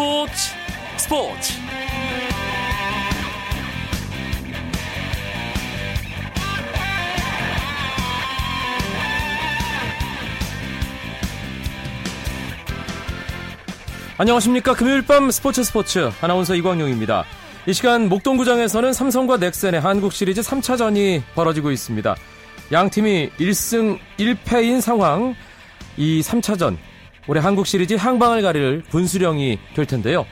스포츠 스포츠. 안녕하십니까. 금요일 밤 스포츠 스포츠. 아나운서 이광용입니다. 이 시간 목동구장에서는 삼성과 넥센의 한국 시리즈 3차전이 벌어지고 있습니다. 양 팀이 1승 1패인 상황 이 3차전 올해 한국 시리즈 향방을 가릴 분수령이 될 텐데요.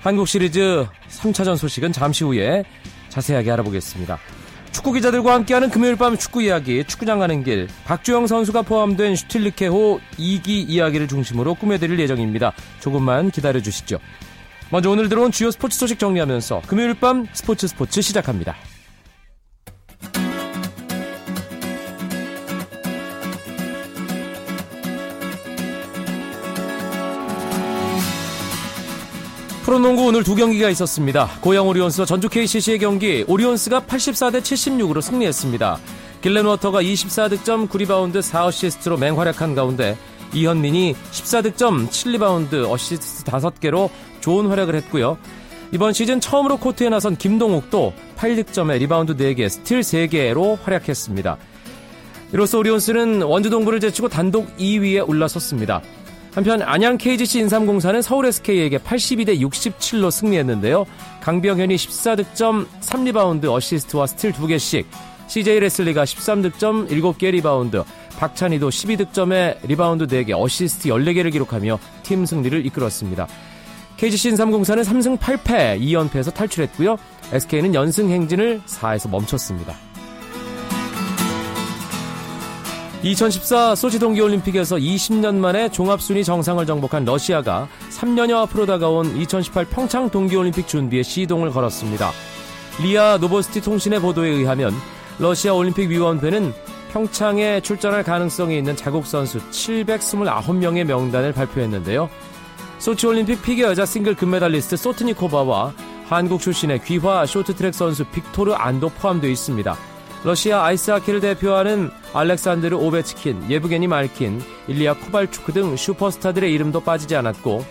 한국 시리즈 3차전 소식은 잠시 후에 자세하게 알아보겠습니다. 축구 기자들과 함께하는 금요일 밤 축구 이야기, 축구장 가는 길, 박주영 선수가 포함된 슈틸리케호 2기 이야기를 중심으로 꾸며드릴 예정입니다. 조금만 기다려 주시죠. 먼저 오늘 들어온 주요 스포츠 소식 정리하면서 금요일 밤 스포츠 스포츠 시작합니다. 프로농구 오늘 두 경기가 있었습니다. 고양 오리온스와 전주 KCC의 경기 오리온스가 84대 76으로 승리했습니다. 길렌워터가 24득점 9리바운드 4어시스트로 맹활약한 가운데 이현민이 14득점 7리바운드 어시스트 5개로 좋은 활약을 했고요. 이번 시즌 처음으로 코트에 나선 김동욱도 8득점에 리바운드 4개, 스틸 3개로 활약했습니다. 이로써 오리온스는 원주 동부를 제치고 단독 2위에 올라섰습니다. 한편 안양 KGC 인삼공사는 서울 SK에게 82대 67로 승리했는데요. 강병현이 14득점 3리바운드 어시스트와 스틸 2개씩 CJ 레슬리가 13득점 7개 리바운드 박찬희도 12득점에 리바운드 4개 어시스트 14개를 기록하며 팀 승리를 이끌었습니다. KGC 인삼공사는 3승 8패 2연패에서 탈출했고요. SK는 연승 행진을 4에서 멈췄습니다. 2014 소치 동계올림픽에서 20년 만에 종합순위 정상을 정복한 러시아가 3년여 앞으로 다가온 2018 평창 동계올림픽 준비에 시동을 걸었습니다. 리아 노보스티 통신의 보도에 의하면 러시아 올림픽위원회는 평창에 출전할 가능성이 있는 자국 선수 729명의 명단을 발표했는데요. 소치올림픽 피겨 여자 싱글 금메달리스트 소트니코바와 한국 출신의 귀화 쇼트트랙 선수 빅토르 안도 포함되어 있습니다. 러시아 아이스하키를 대표하는 알렉산드르 오베치킨, 예브게니 말킨, 일리아 코발추크 등 슈퍼스타들의 이름도 빠지지 않았고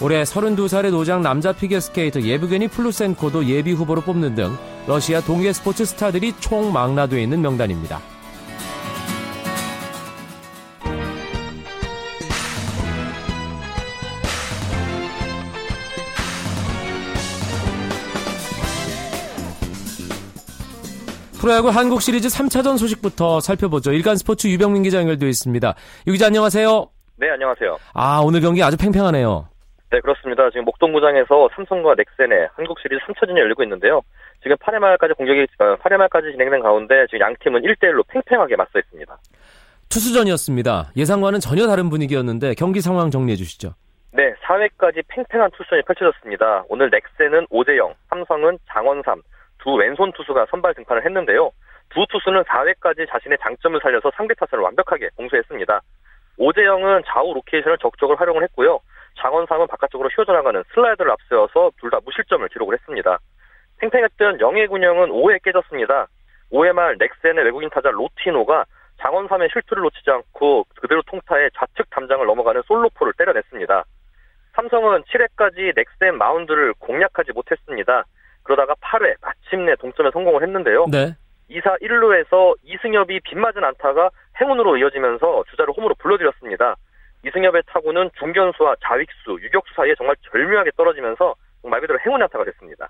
올해 32살의 노장 남자 피겨스케이터 예브게니 플루셴코도 예비 후보로 뽑는 등 러시아 동계 스포츠 스타들이 총망라되어 있는 명단입니다. 프로야구 한국 시리즈 3차전 소식부터 살펴보죠. 일간 스포츠 유병민 기자 연결되어 있습니다. 유 기자 안녕하세요. 네, 안녕하세요. 아, 오늘 경기 아주 팽팽하네요. 네, 그렇습니다. 지금 목동구장에서 삼성과 넥센의 한국 시리즈 3차전이 열리고 있는데요. 지금 8회 말까지 공격이 8회 어, 말까지 진행된 가운데 지금 양 팀은 1대 1로 팽팽하게 맞서 있습니다. 투수전이었습니다. 예상과는 전혀 다른 분위기였는데 경기 상황 정리해 주시죠. 네, 4회까지 팽팽한 투수전이 펼쳐졌습니다. 오늘 넥센은 오재영, 삼성은 장원삼, 두 왼손 투수가 선발 등판을 했는데요. 두 투수는 4회까지 자신의 장점을 살려서 상대 타선을 완벽하게 봉쇄했습니다. 오재영은 좌우 로케이션을 적극적으로 활용을 했고요. 장원삼은 바깥쪽으로 휘어져나가는 슬라이더를 앞세워서 둘 다 무실점을 기록을 했습니다. 팽팽했던 영의 균형은 5회 깨졌습니다. 5회 말 넥센의 외국인 타자 로티노가 장원삼의 실투를 놓치지 않고 그대로 통타해 좌측 담장을 넘어가는 솔로포를 때려냈습니다. 삼성은 7회까지 넥센 마운드를 공략하지 못했습니다. 그러다가 8회 마침내 동점에 성공을 했는데요. 네. 2사 1루에서 이승엽이 빗맞은 안타가 행운으로 이어지면서 주자를 홈으로 불러들였습니다. 이승엽의 타구는 중견수와 좌익수, 유격수 사이에 정말 절묘하게 떨어지면서 말 그대로 행운 안타가 됐습니다.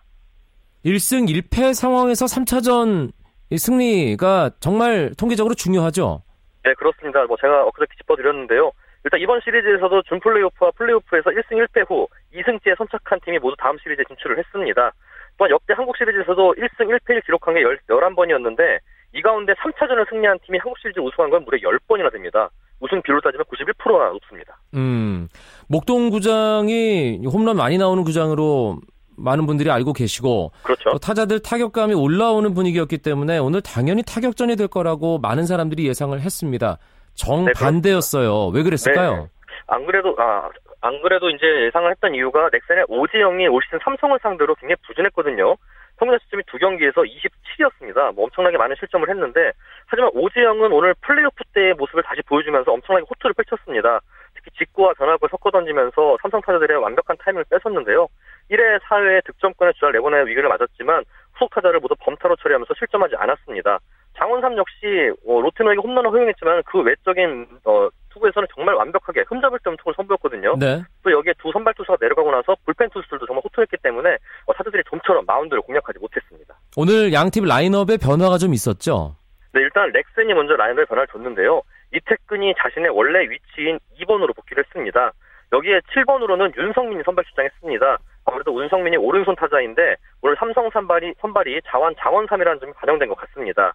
1승 1패 상황에서 3차전 승리가 정말 통계적으로 중요하죠? 네, 그렇습니다. 뭐 제가 엊그저께 짚어드렸는데요. 일단 이번 시리즈에서도 준 플레이오프와 플레이오프에서 1승 1패 후 2승째에 선착한 팀이 모두 다음 시리즈에 진출을 했습니다. 또한 역대 한국 시리즈에서도 1승 1패를 기록한 게 11번이었는데 이 가운데 3차전을 승리한 팀이 한국 시리즈 우승한 건 무려 10번이나 됩니다. 우승 비율로 따지면 91%나 높습니다. 음, 목동 구장이 홈런 많이 나오는 구장으로 많은 분들이 알고 계시고 그렇죠. 타자들 타격감이 올라오는 분위기였기 때문에 오늘 당연히 타격전이 될 거라고 많은 사람들이 예상을 했습니다. 정반대였어요. 네, 왜 그랬을까요? 네. 안 그래도 아, 안 그래도 이제 예상을 했던 이유가 넥센의 오지영이 올 시즌 삼성을 상대로 굉장히 부진했거든요. 평균 시점이 두 경기에서 27이었습니다. 뭐 엄청나게 많은 실점을 했는데 하지만 오지영은 오늘 플레이오프 때의 모습을 다시 보여주면서 엄청나게 호투를 펼쳤습니다. 특히 직구와 변화구를 섞어 던지면서 삼성 타자들의 완벽한 타이밍을 뺏었는데요. 1회 4회 득점권의 주자를 내보내는 위기를 맞았지만 후속 타자를 모두 범타로 처리하면서 실점하지 않았습니다. 장원삼 역시 어, 로테너에게 홈런을 허용했지만 그 외적인 어, 투구에서는 정말 완벽하게 흠잡을 데 없는 투구를 선보였거든요. 네. 또 여기에 두 선발 투수가 내려가고 나서 불펜 투수들도 정말 호투했기 때문에 어, 타자들이 좀처럼 마운드를 공략하지 못했습니다. 오늘 양팀 라인업에 변화가 좀 있었죠? 네, 일단 렉슨이 먼저 라인업에 변화를 줬는데요. 이태근이 자신의 원래 위치인 2번으로 복귀를 했습니다. 여기에 7번으로는 윤성민이 선발 출장했습니다. 아무래도 윤성민이 오른손 타자인데 오늘 삼성 선발이 선발이 자완 장원삼이라는 점이 반영된 것 같습니다.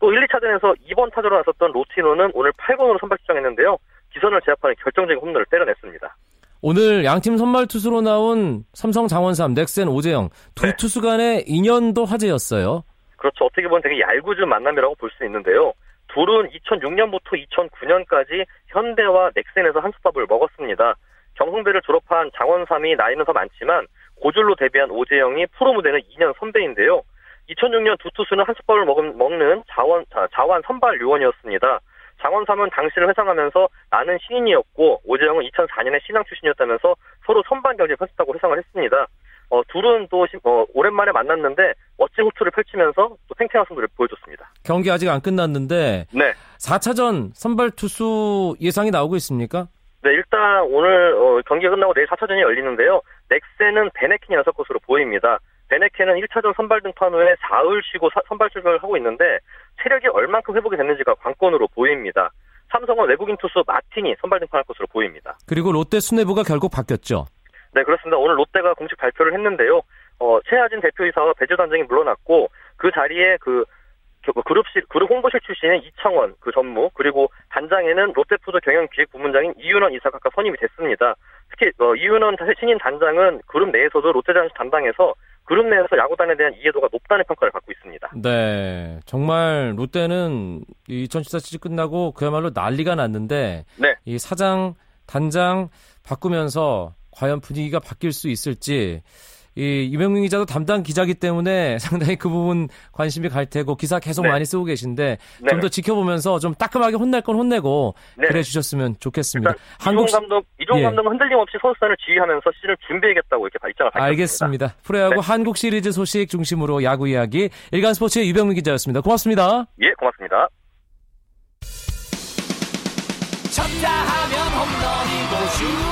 또 1, 2차전에서 2번 타자로 나섰던 로티노는 오늘 8번으로 선발 출장했는데요. 기선을 제압하는 결정적인 홈런을 때려냈습니다. 오늘 양팀 선발 투수로 나온 삼성 장원삼, 넥센 오재영 두 네. 투수 간의 인연도 화제였어요. 그렇죠. 어떻게 보면 되게 얄궂은 만남이라고 볼 수 있는데요. 둘은 2006년부터 2009년까지 현대와 넥센에서 한솥밥을 먹었습니다. 경성대를 졸업한 장원삼이 나이는 더 많지만 고졸로 데뷔한 오재영이 프로 무대는 2년 선배인데요. 2006년 두 투수는 한솥밥을 먹은, 먹는 자원, 자, 자완 선발 요원이었습니다. 장원삼은 당시를 회상하면서 나는 신인이었고 오재영은 2004년에 신앙 출신이었다면서 서로 선발 경기를 펼쳤다고 회상을 했습니다. 어, 둘은 또 시- 어, 오랜만에 만났는데 멋진 호투를 펼치면서 또 팽팽한 승부를 보여줬습니다. 경기 아직 안 끝났는데 네. 4차전 선발 투수 예상이 나오고 있습니까? 네, 일단 오늘 어, 경기가 끝나고 내일 4차전이 열리는데요. 넥센은 베네켄이 나설 것으로 보입니다. 베네켄은 1차전 선발 등판 후에 사흘 쉬고 사- 선발 출격을 하고 있는데 체력이 얼만큼 회복이 됐는지가 관건으로 보입니다. 삼성은 외국인 투수 마틴이 선발 등판할 것으로 보입니다. 그리고 롯데 수뇌부가 결국 바뀌었죠. 네, 그렇습니다. 오늘 롯데가 공식 발표를 했는데요. 어, 최하진 대표이사와 배재 단장이 물러났고 그 자리에 그 그- 그룹실 그룹 홍보실 출신인 이창원 그 전무 그리고 단장에는 롯데푸드 경영기획부문장인 이윤원 이사가 각각 선임이 됐습니다. 특히 어, 이윤원 신인 단장은 그룹 내에서도 롯데자이언츠 담당해서 그룹 내에서 야구단에 대한 이해도가 높다는 평가를 받고 있습니다. 네. 정말 롯데는 2014 시즌 끝나고 그야말로 난리가 났는데 네. 이 사장, 단장 바꾸면서 과연 분위기가 바뀔 수 있을지 이 이명민 기자도 담당 기자기 때문에 상당히 그 부분 관심이 갈 테고 기사 계속 네. 많이 쓰고 계신데 네. 좀더 지켜보면서 좀 따끔하게 혼낼 건 혼내고 네. 그래 주셨으면 좋겠습니다. 한국 이종 감독 이종 예. 감독은 흔들림 없이 선수단을 지휘하면서 시즌을 준비하겠다고 이렇게 입장을 밝혔습니다. 알겠습니다. 프로야구 네. 한국 시리즈 소식 중심으로 야구 이야기 일간 스포츠의 유병민 기자였습니다. 고맙습니다. 예, 고맙습니다. 쳤다 하면 홈런이고 슛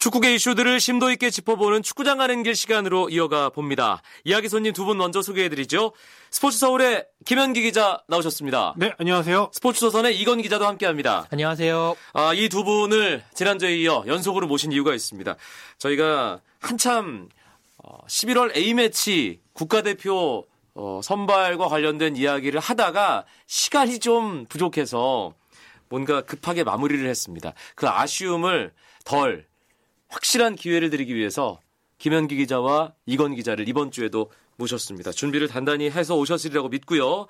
축구계 이슈들을 심도 있게 짚어보는 축구장 가는 길 시간으로 이어가 봅니다. 이야기 손님 두 분 먼저 소개해드리죠. 스포츠 서울의 김현기 기자 나오셨습니다. 네, 안녕하세요. 스포츠 조선의 이건 기자도 함께합니다. 안녕하세요. 아, 이 두 분을 지난주에 이어 연속으로 모신 이유가 있습니다. 저희가 한참 어, 11월 A매치 국가대표 어, 선발과 관련된 이야기를 하다가 시간이 좀 부족해서 뭔가 급하게 마무리를 했습니다. 그 아쉬움을 덜 확실한 기회를 드리기 위해서 김현기 기자와 이건 기자를 이번 주에도 모셨습니다. 준비를 단단히 해서 오셨으리라고 믿고요.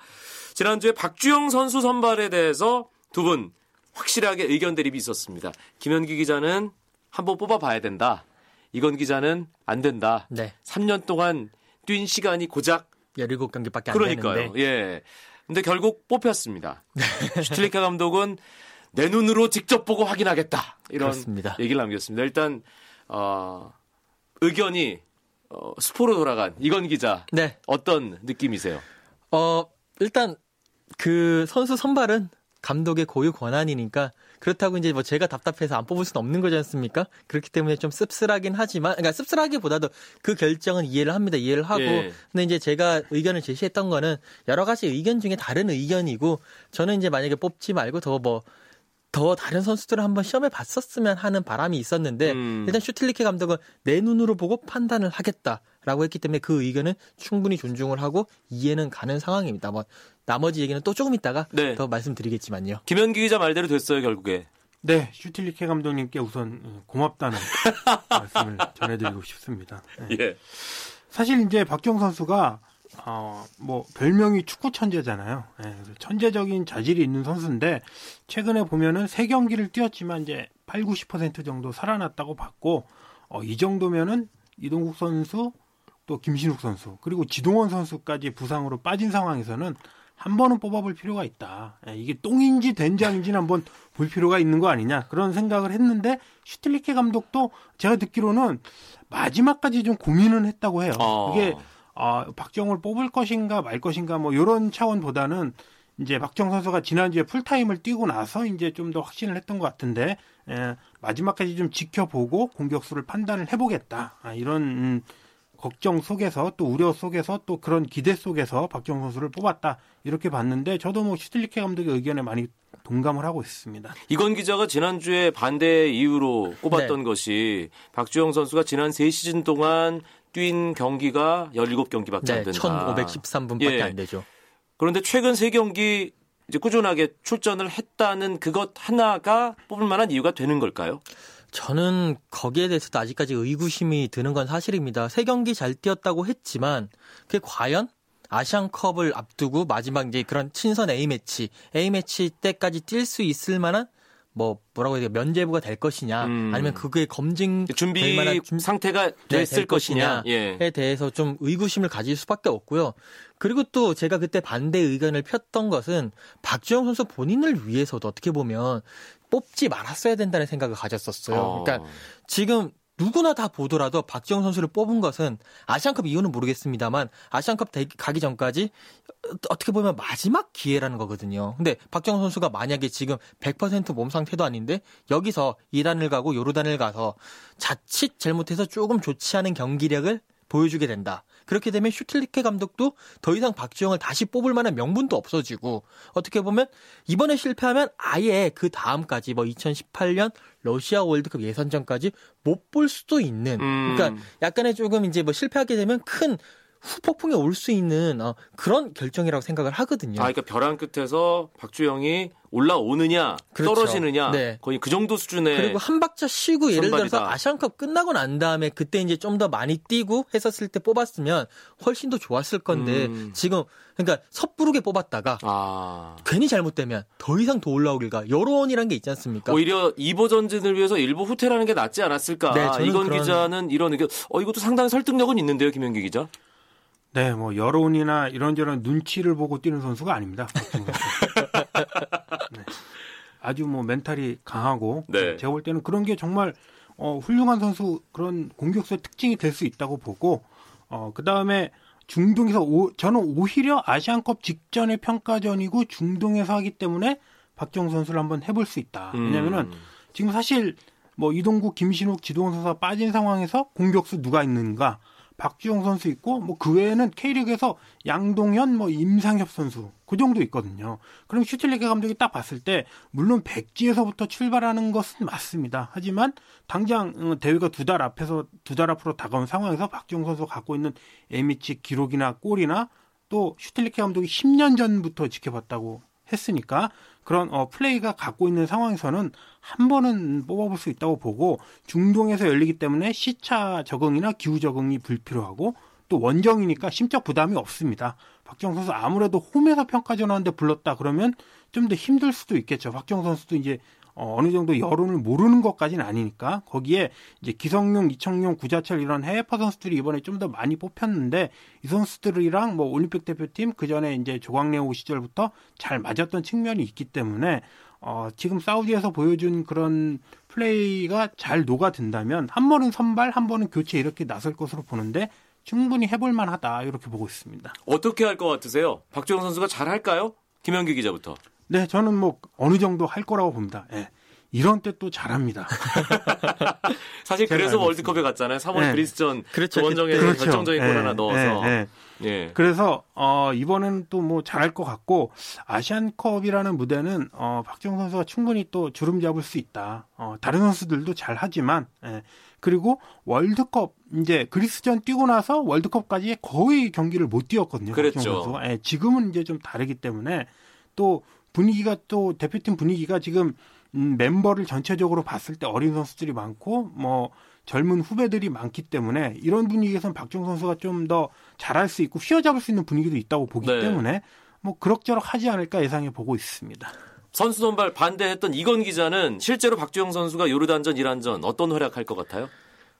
지난주에 박주영 선수 선발에 대해서 두 분 확실하게 의견 대립이 있었습니다. 김현기 기자는 한번 뽑아봐야 된다. 이건 기자는 안 된다. 네. 3년 동안 뛴 시간이 고작 17경기밖에 안 그러니까요. 되는데 예. 근데 결국 뽑혔습니다. 슈틸리카 감독은 내 눈으로 직접 보고 확인하겠다. 이런 그렇습니다. 얘기를 남겼습니다. 일단 어, 의견이 어, 수포로 돌아간 이건 기자 네. 어떤 느낌이세요? 어, 일단 그 선수 선발은 감독의 고유 권한이니까 그렇다고 이제 뭐 제가 답답해서 안 뽑을 수는 없는 거지 않습니까? 그렇기 때문에 좀 씁쓸하긴 하지만 그러니까 씁쓸하기보다도 그 결정은 이해를 합니다. 이해를 하고 예. 근데 이제 제가 의견을 제시했던 거는 여러 가지 의견 중에 다른 의견이고 저는 이제 만약에 뽑지 말고 더뭐 더 다른 선수들을 한번 시험해 봤었으면 하는 바람이 있었는데 음. 일단 슈틸리케 감독은 내 눈으로 보고 판단을 하겠다라고 했기 때문에 그 의견은 충분히 존중을 하고 이해는 가는 상황입니다. 뭐 나머지 얘기는 또 조금 있다가 네. 더 말씀드리겠지만요. 김현기 기자 말대로 됐어요 결국에. 네, 슈틸리케 감독님께 우선 어, 고맙다는 말씀을 전해드리고 싶습니다. 네. 예. 사실 이제 박정 선수가 어, 뭐 별명이 축구 천재잖아요. 예, 천재적인 자질이 있는 선수인데 최근에 보면은 세 경기를 뛰었지만 이제 8, 90% 정도 살아났다고 봤고 어, 이 정도면은 이동국 선수 또 김신욱 선수 그리고 지동원 선수까지 부상으로 빠진 상황에서는 한 번은 뽑아볼 필요가 있다. 예, 이게 똥인지 된장인지는 한번 볼 필요가 있는 거 아니냐 그런 생각을 했는데 슈틸리케 감독도 제가 듣기로는 마지막까지 좀 고민은 했다고 해요. 어. 이게 아, 박정을 뽑을 것인가 말 것인가 뭐 이런 차원보다는 이제 박정 선수가 지난주에 풀타임을 뛰고 나서 이제 좀 더 확신을 했던 것 같은데 에, 마지막까지 좀 지켜보고 공격수를 판단을 해보겠다 아, 이런 음, 걱정 속에서 또 우려 속에서 또 그런 기대 속에서 박정 선수를 뽑았다 이렇게 봤는데 저도 뭐 슈틸리케 감독의 의견에 많이 동감을 하고 있습니다. 이건 기자가 지난주에 반대 이유로 꼽았던 네. 것이 박주영 선수가 지난 3시즌 동안 뛴 경기가 17경기밖에 안 네, 된다. 1513분밖에 예. 안 되죠. 그런데 최근 3경기 이제 꾸준하게 출전을 했다는 그것 하나가 뽑을 만한 이유가 되는 걸까요? 저는 거기에 대해서도 아직까지 의구심이 드는 건 사실입니다. 세 경기 잘 뛰었다고 했지만 그게 과연 아시안컵을 앞두고 마지막 이제 그런 친선 A 매치, A 매치 때까지 뛸 수 있을 만한 뭐 뭐라고 해야 돼 면제부가 될 것이냐, 음. 아니면 그게 검증 준비 될 만한 준- 상태가 네, 됐을 될 것이냐. 것이냐에 예. 대해서 좀 의구심을 가질 수밖에 없고요. 그리고 또 제가 그때 반대 의견을 폈던 것은 박주영 선수 본인을 위해서도 어떻게 보면 뽑지 말았어야 된다는 생각을 가졌었어요. 어. 그러니까 지금 누구나 다 보더라도 박지영 선수를 뽑은 것은 아시안컵 이유는 모르겠습니다만 아시안컵 대- 가기 전까지 어떻게 보면 마지막 기회라는 거거든요. 근데 박지영 선수가 만약에 지금 100%몸 상태도 아닌데 여기서 2단을 가고 요르단을 가서 자칫 잘못해서 조금 좋지 않은 경기력을 보여주게 된다. 그렇게 되면 슈틸리케 감독도 더 이상 박주영을 다시 뽑을 만한 명분도 없어지고 어떻게 보면 이번에 실패하면 아예 그 다음까지 뭐 2018년 러시아 월드컵 예선전까지 못 볼 수도 있는 음. 그러니까 약간의 조금 이제 뭐 실패하게 되면 큰 후폭풍이 올 수 있는 어, 그런 결정이라고 생각을 하거든요. 아, 그러니까 벼랑 끝에서 박주영이 올라오느냐 그렇죠. 떨어지느냐 네. 거의 그 정도 수준의 그리고 한 박자 쉬고 예를 들어서 선발이다. 아시안컵 끝나고 난 다음에 그때 이제 좀 더 많이 뛰고 했었을 때 뽑았으면 훨씬 더 좋았을 건데 음. 지금 그러니까 섣부르게 뽑았다가 아. 괜히 잘못되면 더 이상 더 올라오길가 여론이란 게 있지 않습니까? 오히려 이보 전진을 위해서 일부 후퇴라는 게 낫지 않았을까? 네, 이건 그런- 기자는 이런 의견. 어 이것도 상당히 설득력은 있는데요, 김현기 기자. 네, 뭐 여론이나 이런저런 눈치를 보고 뛰는 선수가 아닙니다. 네. 아주 뭐 멘탈이 강하고 네. 제가 볼 때는 그런 게 정말 어, 훌륭한 선수 그런 공격수의 특징이 될 수 있다고 보고 어, 그 다음에 중동에서 오, 저는 오히려 아시안컵 직전의 평가전이고 중동에서 하기 때문에 박정 선수를 한번 해볼 수 있다. 음. 왜냐면은 지금 사실 뭐 이동국, 김신욱, 지동원 선수가 빠진 상황에서 공격수 누가 있는가? 박주영 선수 있고 뭐 그 외에는 K리그에서 양동현, 뭐 임상협 선수 그 정도 있거든요. 그럼 슈틸리케 감독이 딱 봤을 때 물론 백지에서부터 출발하는 것은 맞습니다. 하지만 당장 어, 대회가 두 달 앞에서 두 달 앞으로 다가온 상황에서 박주영 선수가 갖고 있는 A미치 기록이나 골이나 또 슈틸리케 감독이 10년 전부터 지켜봤다고 했으니까 그런 어, 플레이가 갖고 있는 상황에서는 한 번은 뽑아볼 수 있다고 보고 중동에서 열리기 때문에 시차 적응이나 기후 적응이 불필요하고 또 원정이니까 심적 부담이 없습니다. 박정 선수 아무래도 홈에서 평가전 하는데 불렀다 그러면 좀 더 힘들 수도 있겠죠. 박정 선수도 이제 어, 어느 정도 여론을 모르는 것까지는 아니니까 거기에 이제 기성용, 이청용, 구자철 이런 해외파 선수들이 이번에 좀 더 많이 뽑혔는데 이 선수들이랑 뭐 올림픽 대표팀 그 전에 이제 조광래오 시절부터 잘 맞았던 측면이 있기 때문에 어, 지금 사우디에서 보여준 그런 플레이가 잘 녹아든다면 한 번은 선발, 한 번은 교체 이렇게 나설 것으로 보는데 충분히 해볼 만하다 이렇게 보고 있습니다. 어떻게 할 것 같으세요? 박주영 선수가 잘 할까요? 김현기 기자부터. 네, 저는 뭐 어느 정도 할 거라고 봅니다. 예. 이런 때 또 잘합니다. 사실 그래서 월드컵에 갔잖아요. 3월 네. 그리스전 그렇죠. 원정에서 그때. 결정적인 골 예, 하나 넣어서. 예, 예. 예. 그래서 어 이번에는 또 뭐 잘할 것 같고 아시안컵이라는 무대는 어 박정 선수가 충분히 또 주름 잡을 수 있다. 어 다른 선수들도 잘 하지만 예. 그리고 월드컵 이제 그리스전 뛰고 나서 월드컵까지 거의 경기를 못 뛰었거든요. 박정 선수가. 예, 지금은 이제 좀 다르기 때문에 또 분위기가 또 대표팀 분위기가 지금 음, 멤버를 전체적으로 봤을 때 어린 선수들이 많고 뭐 젊은 후배들이 많기 때문에 이런 분위기에선 박정 선수가 좀 더 잘할 수 있고 휘어잡을 수 있는 분위기도 있다고 보기 네. 때문에 뭐 그럭저럭 하지 않을까 예상해 보고 있습니다. 선수 선발 반대했던 이건 기자는 실제로 박주영 선수가 요르단전, 이란전 어떤 활약할 것 같아요?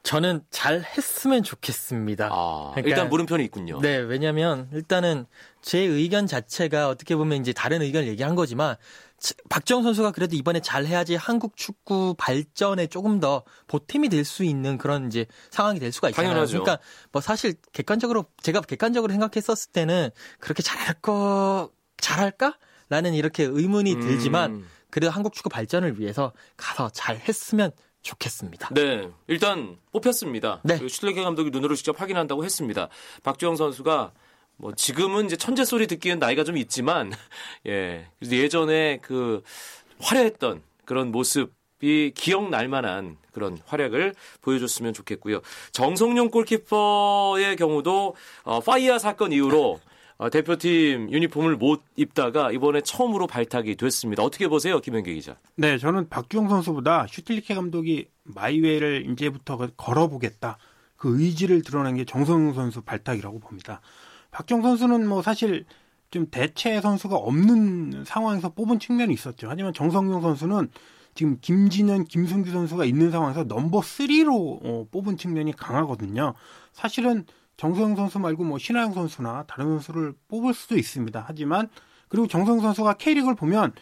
저는 잘 했으면 좋겠습니다. 아, 그러니까- 일단 물음표는 있군요. 네, 왜냐면 일단은 제 의견 자체가 어떻게 보면 이제 다른 의견을 얘기한 거지만 치- 박정 선수가 그래도 이번에 잘 해야지 한국 축구 발전에 조금 더 보탬이 될 수 있는 그런 이제 상황이 될 수가 있잖아요. 당연하죠. 그러니까 뭐 사실 객관적으로 제가 객관적으로 생각했었을 때는 그렇게 잘할 거 잘할까? 라는 이렇게 의문이 음. 들지만 그래도 한국 축구 발전을 위해서 가서 잘 했으면 좋겠습니다. 네, 일단 뽑혔습니다. 네. 그 슈틸리케 감독이 눈으로 직접 확인한다고 했습니다. 박주영 선수가 뭐 지금은 이제 천재 소리 듣기엔 나이가 좀 있지만 예, 그래서 예전에 그 화려했던 그런 모습이 기억날 만한 그런 활약을 보여줬으면 좋겠고요. 정성룡 골키퍼의 경우도 어, fire 사건 이후로 어, 대표팀 유니폼을 못 입다가 이번에 처음으로 발탁이 됐습니다. 어떻게 보세요, 김현기 기자? 네, 저는 박주영 선수보다 슈틸리케 감독이 my way를 이제부터 걸어보겠다. 그 의지를 드러낸 게 정성룡 선수 발탁이라고 봅니다. 박주영 선수는 뭐 사실 좀 대체 선수가 없는 상황에서 뽑은 측면이 있었죠. 하지만 정성룡 선수는 지금 김진현, 김승규 선수가 있는 상황에서 넘버 3로 어, 뽑은 측면이 강하거든요. 사실은 정성룡 선수 말고 뭐 신화용 선수나 다른 선수를 뽑을 수도 있습니다. 하지만 그리고 정성용 선수가 K리그를 보면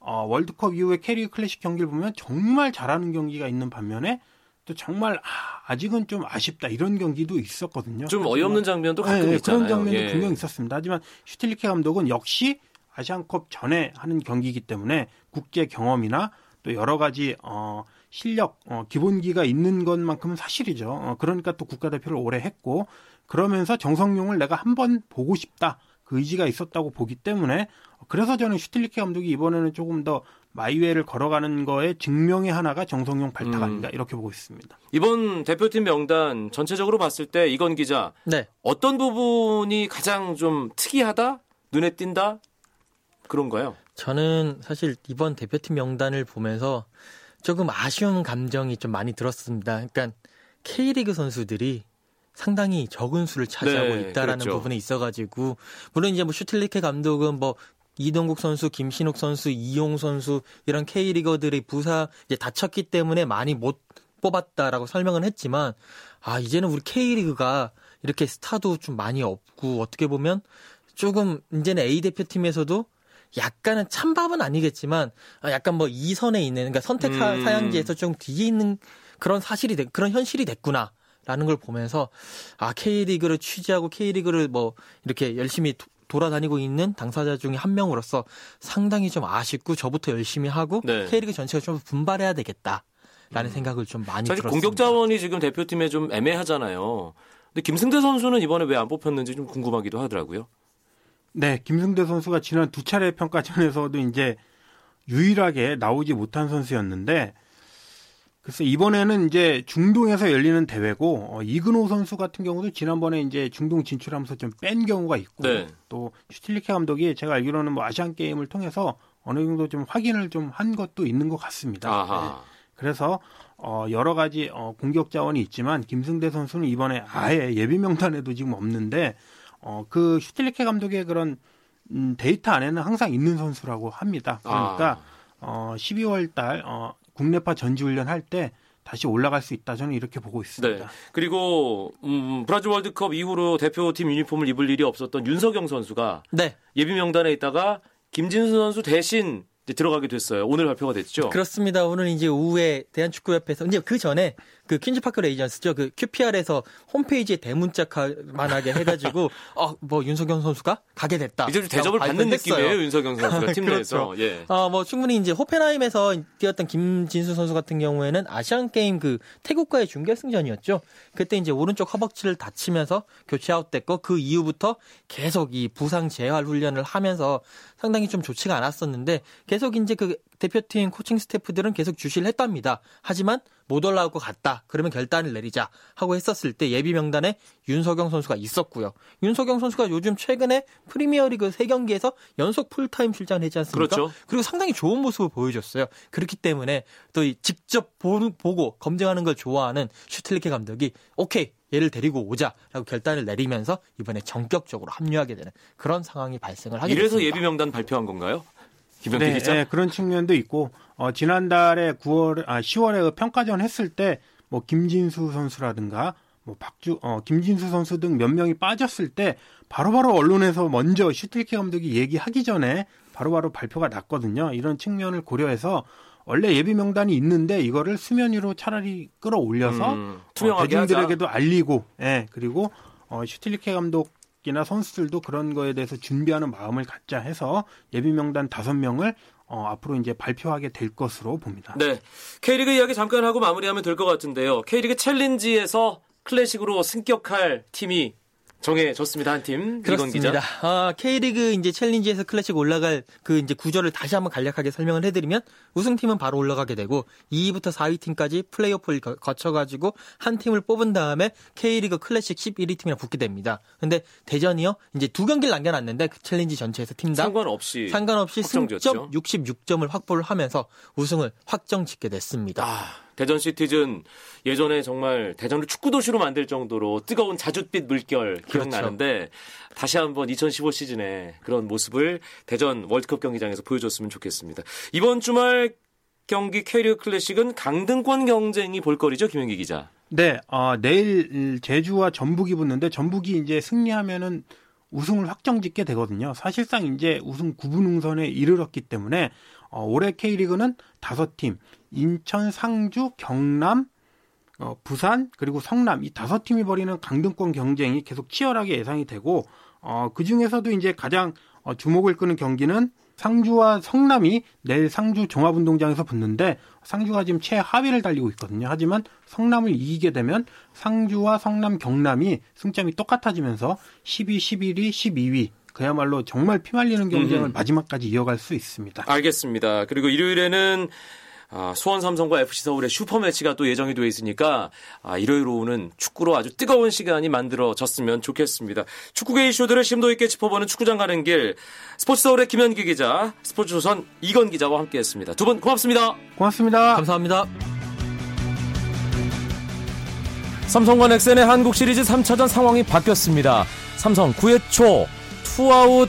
어, 월드컵 이후에 K리그 클래식 경기를 보면 정말 잘하는 경기가 있는 반면에 또 정말 아, 직은좀 아쉽다 이런 경기도 있었거든요. 좀 어이없는 장면도 가끔 네, 네, 있잖아요. 그런 장면도 예. 분명히 있었습니다. 하지만 슈틸리케 감독은 역시 아시안컵 전에 하는 경기이기 때문에 국제 경험이나 또 여러 가지 어, 실력, 어, 기본기가 있는 것만큼은 사실이죠. 어, 그러니까 또 국가대표를 오래 했고 그러면서 정성용을 내가 한번 보고 싶다. 그 의지가 있었다고 보기 때문에 그래서 저는 슈틸리케 감독이 이번에는 조금 더 마이웨이를 걸어가는 거에 증명의 하나가 정성용 발탁 음. 아닌가 이렇게 보고 있습니다. 이번 대표팀 명단 전체적으로 봤을 때 이건 기자 네. 어떤 부분이 가장 좀 특이하다, 눈에 띈다 그런가요? 저는 사실 이번 대표팀 명단을 보면서 조금 아쉬운 감정이 좀 많이 들었습니다. 그러니까 K리그 선수들이 상당히 적은 수를 차지하고 네, 있다라는 그렇죠. 부분에 있어가지고 물론 이제 뭐 슈틸리케 감독은 뭐 이동국 선수, 김신욱 선수, 이용 선수 이런 K리거들의 부사 이제 다쳤기 때문에 많이 못 뽑았다라고 설명은 했지만 아 이제는 우리 K리그가 이렇게 스타도 좀 많이 없고 어떻게 보면 조금 이제는 A 대표팀에서도 약간은 찬밥은 아니겠지만 아, 약간 뭐 2선에 있는 그러니까 선택 사- 음. 사양지에서 좀 뒤에 있는 그런 사실이 됐- 그런 현실이 됐구나. 라는 걸 보면서 아 K리그를 취재하고 K리그를 뭐 이렇게 열심히 도- 돌아다니고 있는 당사자 중에 한 명으로서 상당히 좀 아쉽고 저부터 열심히 하고 네. K리그 전체가 좀 분발해야 되겠다 라는 생각을 좀 많이 사실 들었습니다. 공격 자원이 지금 대표팀에 좀 애매하잖아요. 근데 김승대 선수는 이번에 왜 안 뽑혔는지 좀 궁금하기도 하더라고요. 네, 김승대 선수가 지난 두 차례 평가전에서도 이제 유일하게 나오지 못한 선수였는데 글쎄 이번에는 이제 중동에서 열리는 대회고 어, 이근호 선수 같은 경우도 지난번에 이제 중동 진출하면서 좀 뺀 경우가 있고 네. 또 슈틸리케 감독이 제가 알기로는 뭐 아시안 게임을 통해서 어느 정도 좀 확인을 좀 한 것도 있는 것 같습니다. 네. 그래서 어, 여러 가지 어, 공격 자원이 있지만 김승대 선수는 이번에 아예 예비 명단에도 지금 없는데 어, 그 슈틸리케 감독의 그런 음, 데이터 안에는 항상 있는 선수라고 합니다. 그러니까 아. 어, 12월 달 어, 국내파 전지훈련 할 때 다시 올라갈 수 있다. 저는 이렇게 보고 있습니다. 네. 그리고 음, 브라질 월드컵 이후로 대표팀 유니폼을 입을 일이 없었던 윤석영 선수가 네. 예비 명단에 있다가 김진수 선수 대신 이제 들어가게 됐어요. 오늘 발표가 됐죠. 그렇습니다. 오늘 이제 오후에 대한축구협회에서 이제 그 전에 그 퀸즈파크 레인저스죠. 그 QPR에서 홈페이지에 대문짝만하게 해가지고 어뭐 윤석영 선수가 가게 됐다. 이제 좀 대접을 받는. 느낌이에요. 윤석영 선수가 팀 내에서. 그렇죠. 예. 어, 뭐 충분히 이제 호펜하임에서 뛰었던 김진수 선수 같은 경우에는 아시안 게임 그 태국과의 준결승전이었죠. 그때 이제 오른쪽 허벅지를 다치면서 교체 아웃됐고 그 이후부터 계속 이 부상 재활 훈련을 하면서 상당히 좀 좋지가 않았었는데 계속 이제 그 대표팀 코칭 스태프들은 계속 주시를 했답니다. 하지만 못 올라올 것 같다. 그러면 결단을 내리자 하고 했었을 때 예비 명단에 윤석영 선수가 있었고요. 윤석영 선수가 요즘 최근에 프리미어리그 3경기에서 연속 풀타임 출장을 했지 않습니까? 그렇죠. 그리고 상당히 좋은 모습을 보여줬어요. 그렇기 때문에 또이 직접 보고 검증하는 걸 좋아하는 슈틸리케 감독이 오케이 얘를 데리고 오자라고 결단을 내리면서 이번에 전격적으로 합류하게 되는 그런 상황이 발생을 하게 이래서 됐습니다. 예비 명단 발표한 건가요? 김병태 네, 기자. 네, 그런 측면도 있고 어, 지난달에 9월 아 10월에 평가전 했을 때 뭐 김진수 선수라든가 뭐 박주 어 김진수 선수 등 몇 명이 빠졌을 때 바로바로 언론에서 먼저 슈틸케 감독이 얘기하기 전에 바로바로 발표가 났거든요. 이런 측면을 고려해서 원래 예비 명단이 있는데 이거를 수면 위로 차라리 끌어올려서 음, 어, 투명하게 대중들에게도 알리고, 예 그리고 어, 슈틸리케 감독 이나 선수들도 그런 거에 대해서 준비하는 마음을 갖자 해서 예비 명단 다섯 명을 어, 앞으로 이제 발표하게 될 것으로 봅니다. 네. K리그 이야기 잠깐 하고 마무리하면 될 것 같은데요. K리그 챌린지에서 클래식으로 승격할 팀이 정해졌습니다. 한 팀. 그렇습니다. 아, K리그 이제 챌린지에서 클래식 올라갈 그 이제 구조를 다시 한번 간략하게 설명을 해드리면 우승팀은 바로 올라가게 되고 2위부터 4위 팀까지 플레이오프를 거- 거쳐가지고 한 팀을 뽑은 다음에 K리그 클래식 11위 팀이랑 붙게 됩니다. 근데 대전이요 이제 두 경기를 남겨놨는데 그 챌린지 전체에서 팀당 상관없이 상관없이. 승점 66점을 확보를 하면서 우승을 확정짓게 됐습니다. 아, 대전 시티즌 예전에 정말 대전을 축구 도시로 만들 정도로 뜨거운 자줏빛 물결 기억나는데 다시 한번 2015 시즌에 그런 모습을 대전 월드컵 경기장에서 보여줬으면 좋겠습니다. 이번 주말 경기 K리그 클래식은 강등권 경쟁이 볼거리죠, 김현기 기자. 네, 어, 내일 제주와 전북이 붙는데 전북이 이제 승리하면은 우승을 확정짓게 되거든요. 사실상 이제 우승 9분 응선에 이르렀기 때문에 어, 올해 K리그는 다섯 팀, 인천, 상주, 경남, 어, 부산 그리고 성남 이 다섯 팀이 벌이는 강등권 경쟁이 계속 치열하게 예상이 되고 어, 그 중에서도 이제 가장 어, 주목을 끄는 경기는 상주와 성남이 내일 상주 종합운동장에서 붙는데 상주가 지금 최하위를 달리고 있거든요. 하지만 성남을 이기게 되면 상주와 성남, 경남이 승점이 똑같아지면서 12, 11위, 12위 그야말로 정말 피말리는 경쟁을 음흠. 마지막까지 이어갈 수 있습니다. 알겠습니다. 그리고 일요일에는 아, 수원 삼성과 FC 서울의 슈퍼 매치가 또 예정이 되어 있으니까 아, 일요일 오후는 축구로 아주 뜨거운 시간이 만들어졌으면 좋겠습니다. 축구계 이슈들을 심도 있게 짚어보는 축구장 가는 길 스포츠 서울의 김현기 기자, 스포츠조선 이건 기자와 함께했습니다. 두 분 고맙습니다. 고맙습니다. 감사합니다. 삼성과 넥센의 한국 시리즈 3차전 상황이 바뀌었습니다. 삼성 9회 초 투아웃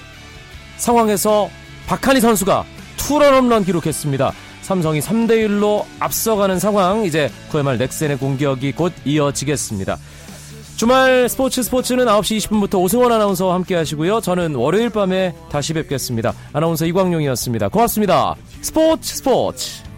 상황에서 박한이 선수가 투런 홈런 기록했습니다. 삼성이 3대 1로 앞서가는 상황. 이제 9회 말 넥센의 공격이 곧 이어지겠습니다. 주말 스포츠 스포츠는 9시 20분부터 오승원 아나운서와 함께 하시고요. 저는 월요일 밤에 다시 뵙겠습니다. 아나운서 이광용이었습니다. 고맙습니다. 스포츠 스포츠.